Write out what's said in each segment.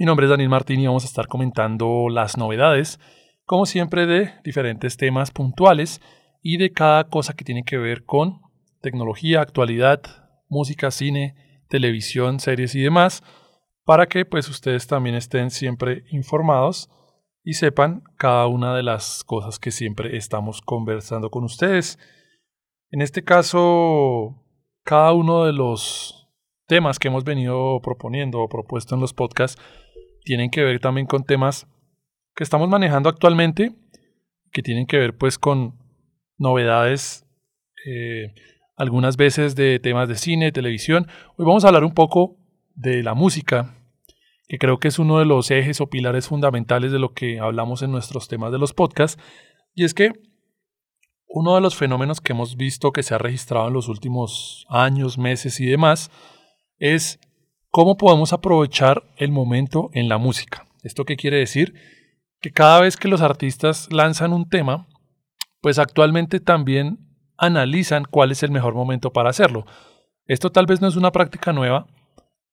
Mi nombre es Daniel Martín y vamos a estar comentando las novedades, como siempre, de diferentes temas puntuales y de cada cosa que tiene que ver con tecnología, actualidad, música, cine, televisión, series y demás, para que pues ustedes también estén siempre informados y sepan cada una de las cosas que siempre estamos conversando con ustedes. En este caso, cada uno de los temas que hemos venido proponiendo o propuesto en los podcasts tienen que ver también con temas que estamos manejando actualmente, que tienen que ver pues con novedades, eh, algunas veces de temas de cine, televisión. Hoy vamos a hablar un poco de la música, que creo que es uno de los ejes o pilares fundamentales de lo que hablamos en nuestros temas de los podcasts, y es que uno de los fenómenos que hemos visto que se ha registrado en los últimos años, meses y demás, es ¿Cómo podemos aprovechar el momento en la música? ¿Esto qué quiere decir? Que cada vez que los artistas lanzan un tema, pues actualmente también analizan cuál es el mejor momento para hacerlo. Esto tal vez no es una práctica nueva,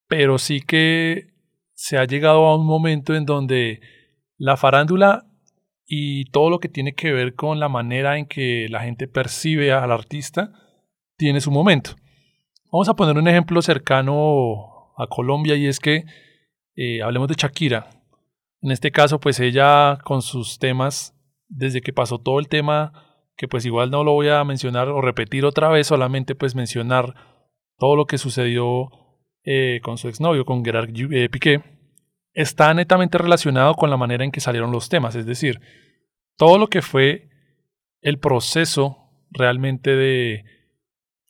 pero sí que se ha llegado a un momento en donde la farándula y todo lo que tiene que ver con la manera en que la gente percibe al artista tiene su momento. Vamos a poner un ejemplo cercano a Colombia y es que eh, hablemos de Shakira. En este caso, pues ella con sus temas, desde que pasó todo el tema, que pues igual no lo voy a mencionar o repetir otra vez, solamente pues mencionar todo lo que sucedió eh, con su exnovio, con Gerard eh, Piqué, está netamente relacionado con la manera en que salieron los temas, es decir, todo lo que fue el proceso realmente de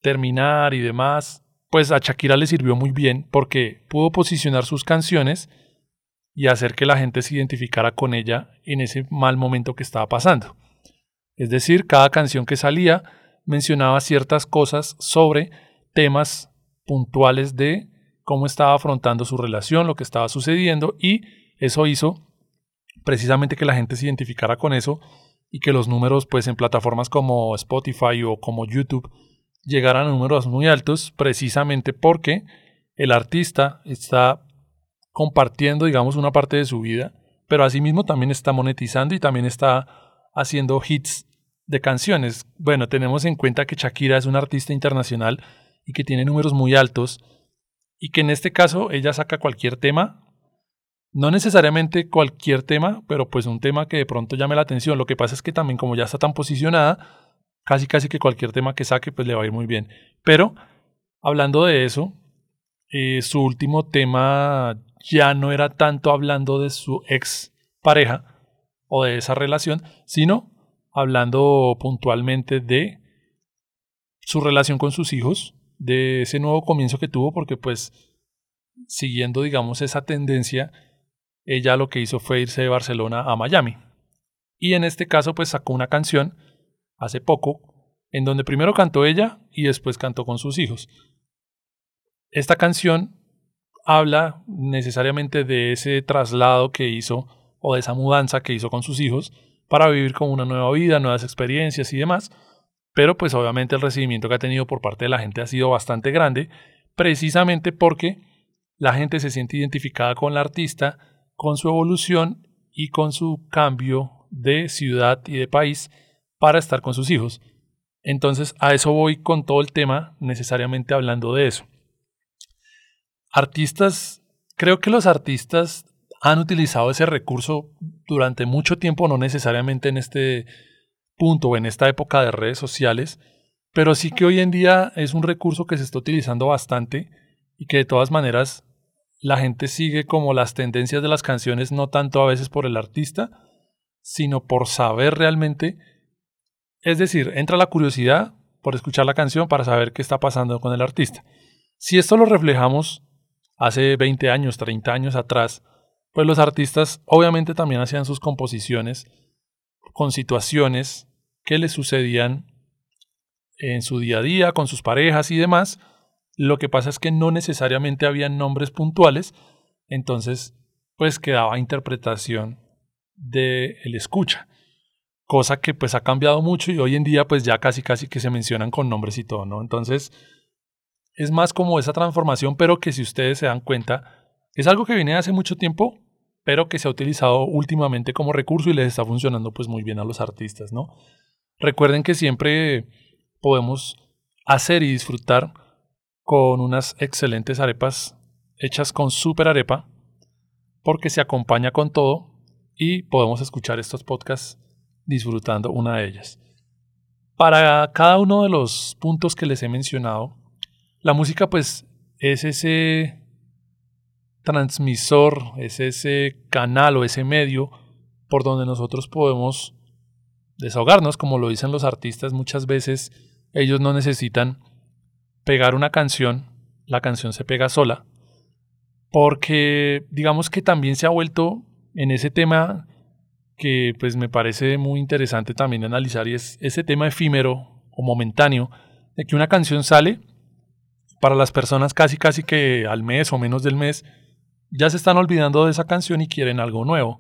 terminar y demás, pues a Shakira le sirvió muy bien porque pudo posicionar sus canciones y hacer que la gente se identificara con ella en ese mal momento que estaba pasando. Es decir, cada canción que salía mencionaba ciertas cosas sobre temas puntuales de cómo estaba afrontando su relación, lo que estaba sucediendo y eso hizo precisamente que la gente se identificara con eso y que los números pues en plataformas como Spotify o como YouTube llegar a números muy altos precisamente porque el artista está compartiendo, digamos, una parte de su vida, pero asimismo también está monetizando y también está haciendo hits de canciones. Bueno, tenemos en cuenta que Shakira es una artista internacional y que tiene números muy altos y que en este caso ella saca cualquier tema, no necesariamente cualquier tema, pero pues un tema que de pronto llame la atención. Lo que pasa es que también como ya está tan posicionada, casi casi que cualquier tema que saque pues le va a ir muy bien. Pero hablando de eso, eh, su último tema ya no era tanto hablando de su ex pareja o de esa relación, sino hablando puntualmente de su relación con sus hijos, de ese nuevo comienzo que tuvo, porque pues siguiendo digamos esa tendencia, ella lo que hizo fue irse de Barcelona a Miami. Y en este caso pues sacó una canción hace poco, en donde primero cantó ella y después cantó con sus hijos. Esta canción habla necesariamente de ese traslado que hizo o de esa mudanza que hizo con sus hijos para vivir con una nueva vida, nuevas experiencias y demás, pero pues obviamente el recibimiento que ha tenido por parte de la gente ha sido bastante grande, precisamente porque la gente se siente identificada con la artista, con su evolución y con su cambio de ciudad y de país para estar con sus hijos. Entonces a eso voy con todo el tema, necesariamente hablando de eso. Artistas, creo que los artistas han utilizado ese recurso durante mucho tiempo, no necesariamente en este punto o en esta época de redes sociales, pero sí que hoy en día es un recurso que se está utilizando bastante y que de todas maneras la gente sigue como las tendencias de las canciones, no tanto a veces por el artista, sino por saber realmente. Es decir, entra la curiosidad por escuchar la canción para saber qué está pasando con el artista. Si esto lo reflejamos hace 20 años, 30 años atrás, pues los artistas obviamente también hacían sus composiciones con situaciones que les sucedían en su día a día, con sus parejas y demás, lo que pasa es que no necesariamente habían nombres puntuales, entonces pues quedaba interpretación de el escucha, cosa que pues ha cambiado mucho y hoy en día pues ya casi casi que se mencionan con nombres y todo, ¿no? Entonces es más como esa transformación, pero que si ustedes se dan cuenta, es algo que viene hace mucho tiempo, pero que se ha utilizado últimamente como recurso y les está funcionando pues muy bien a los artistas, ¿no? Recuerden que siempre podemos hacer y disfrutar con unas excelentes arepas hechas con super arepa, porque se acompaña con todo y podemos escuchar estos podcasts disfrutando una de ellas. Para cada uno de los puntos que les he mencionado, la música pues es ese transmisor, es ese canal o ese medio por donde nosotros podemos desahogarnos, como lo dicen los artistas muchas veces, ellos no necesitan pegar una canción, la canción se pega sola, porque digamos que también se ha vuelto en ese tema que pues me parece muy interesante también analizar y es ese tema efímero o momentáneo de que una canción sale para las personas casi casi que al mes o menos del mes ya se están olvidando de esa canción y quieren algo nuevo.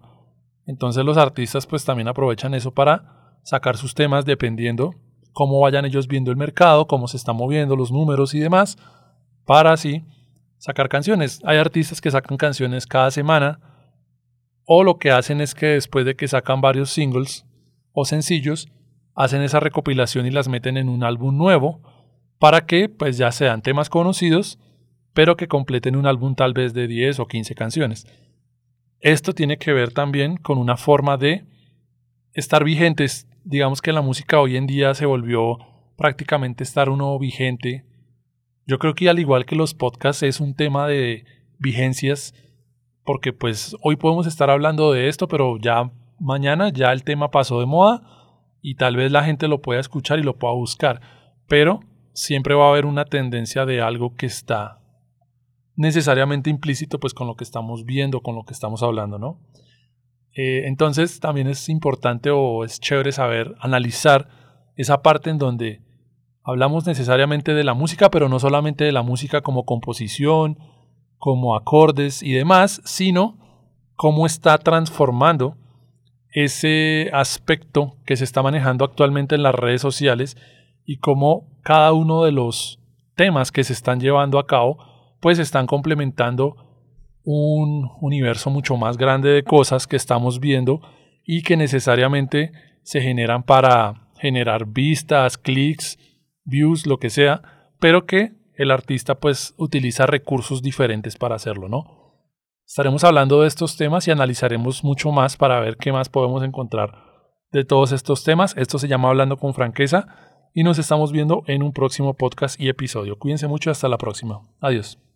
Entonces los artistas pues también aprovechan eso para sacar sus temas dependiendo cómo vayan ellos viendo el mercado, cómo se están moviendo los números y demás, para así sacar canciones. Hay artistas que sacan canciones cada semana, o lo que hacen es que después de que sacan varios singles o sencillos, hacen esa recopilación y las meten en un álbum nuevo, para que pues ya sean temas conocidos, pero que completen un álbum tal vez de 10 o 15 canciones. Esto tiene que ver también con una forma de estar vigentes digamos que la música hoy en día se volvió prácticamente estar uno vigente. Yo creo que al igual que los podcasts es un tema de vigencias, porque pues hoy podemos estar hablando de esto, pero ya mañana ya el tema pasó de moda y tal vez la gente lo pueda escuchar y lo pueda buscar, pero siempre va a haber una tendencia de algo que está necesariamente implícito pues con lo que estamos viendo, con lo que estamos hablando, ¿no? Eh, entonces también es importante o es chévere saber analizar esa parte en donde hablamos necesariamente de la música, pero no solamente de la música como composición, como acordes y demás, sino cómo está transformando ese aspecto que se está manejando actualmente en las redes sociales y cómo cada uno de los temas que se están llevando a cabo pues están complementando un universo mucho más grande de cosas que estamos viendo y que necesariamente se generan para generar vistas, clics, views, lo que sea, pero que el artista pues utiliza recursos diferentes para hacerlo, ¿no? Estaremos hablando de estos temas y analizaremos mucho más para ver qué más podemos encontrar de todos estos temas. Esto se llama Hablando con franqueza y nos estamos viendo en un próximo podcast y episodio. Cuídense mucho, hasta la próxima. Adiós.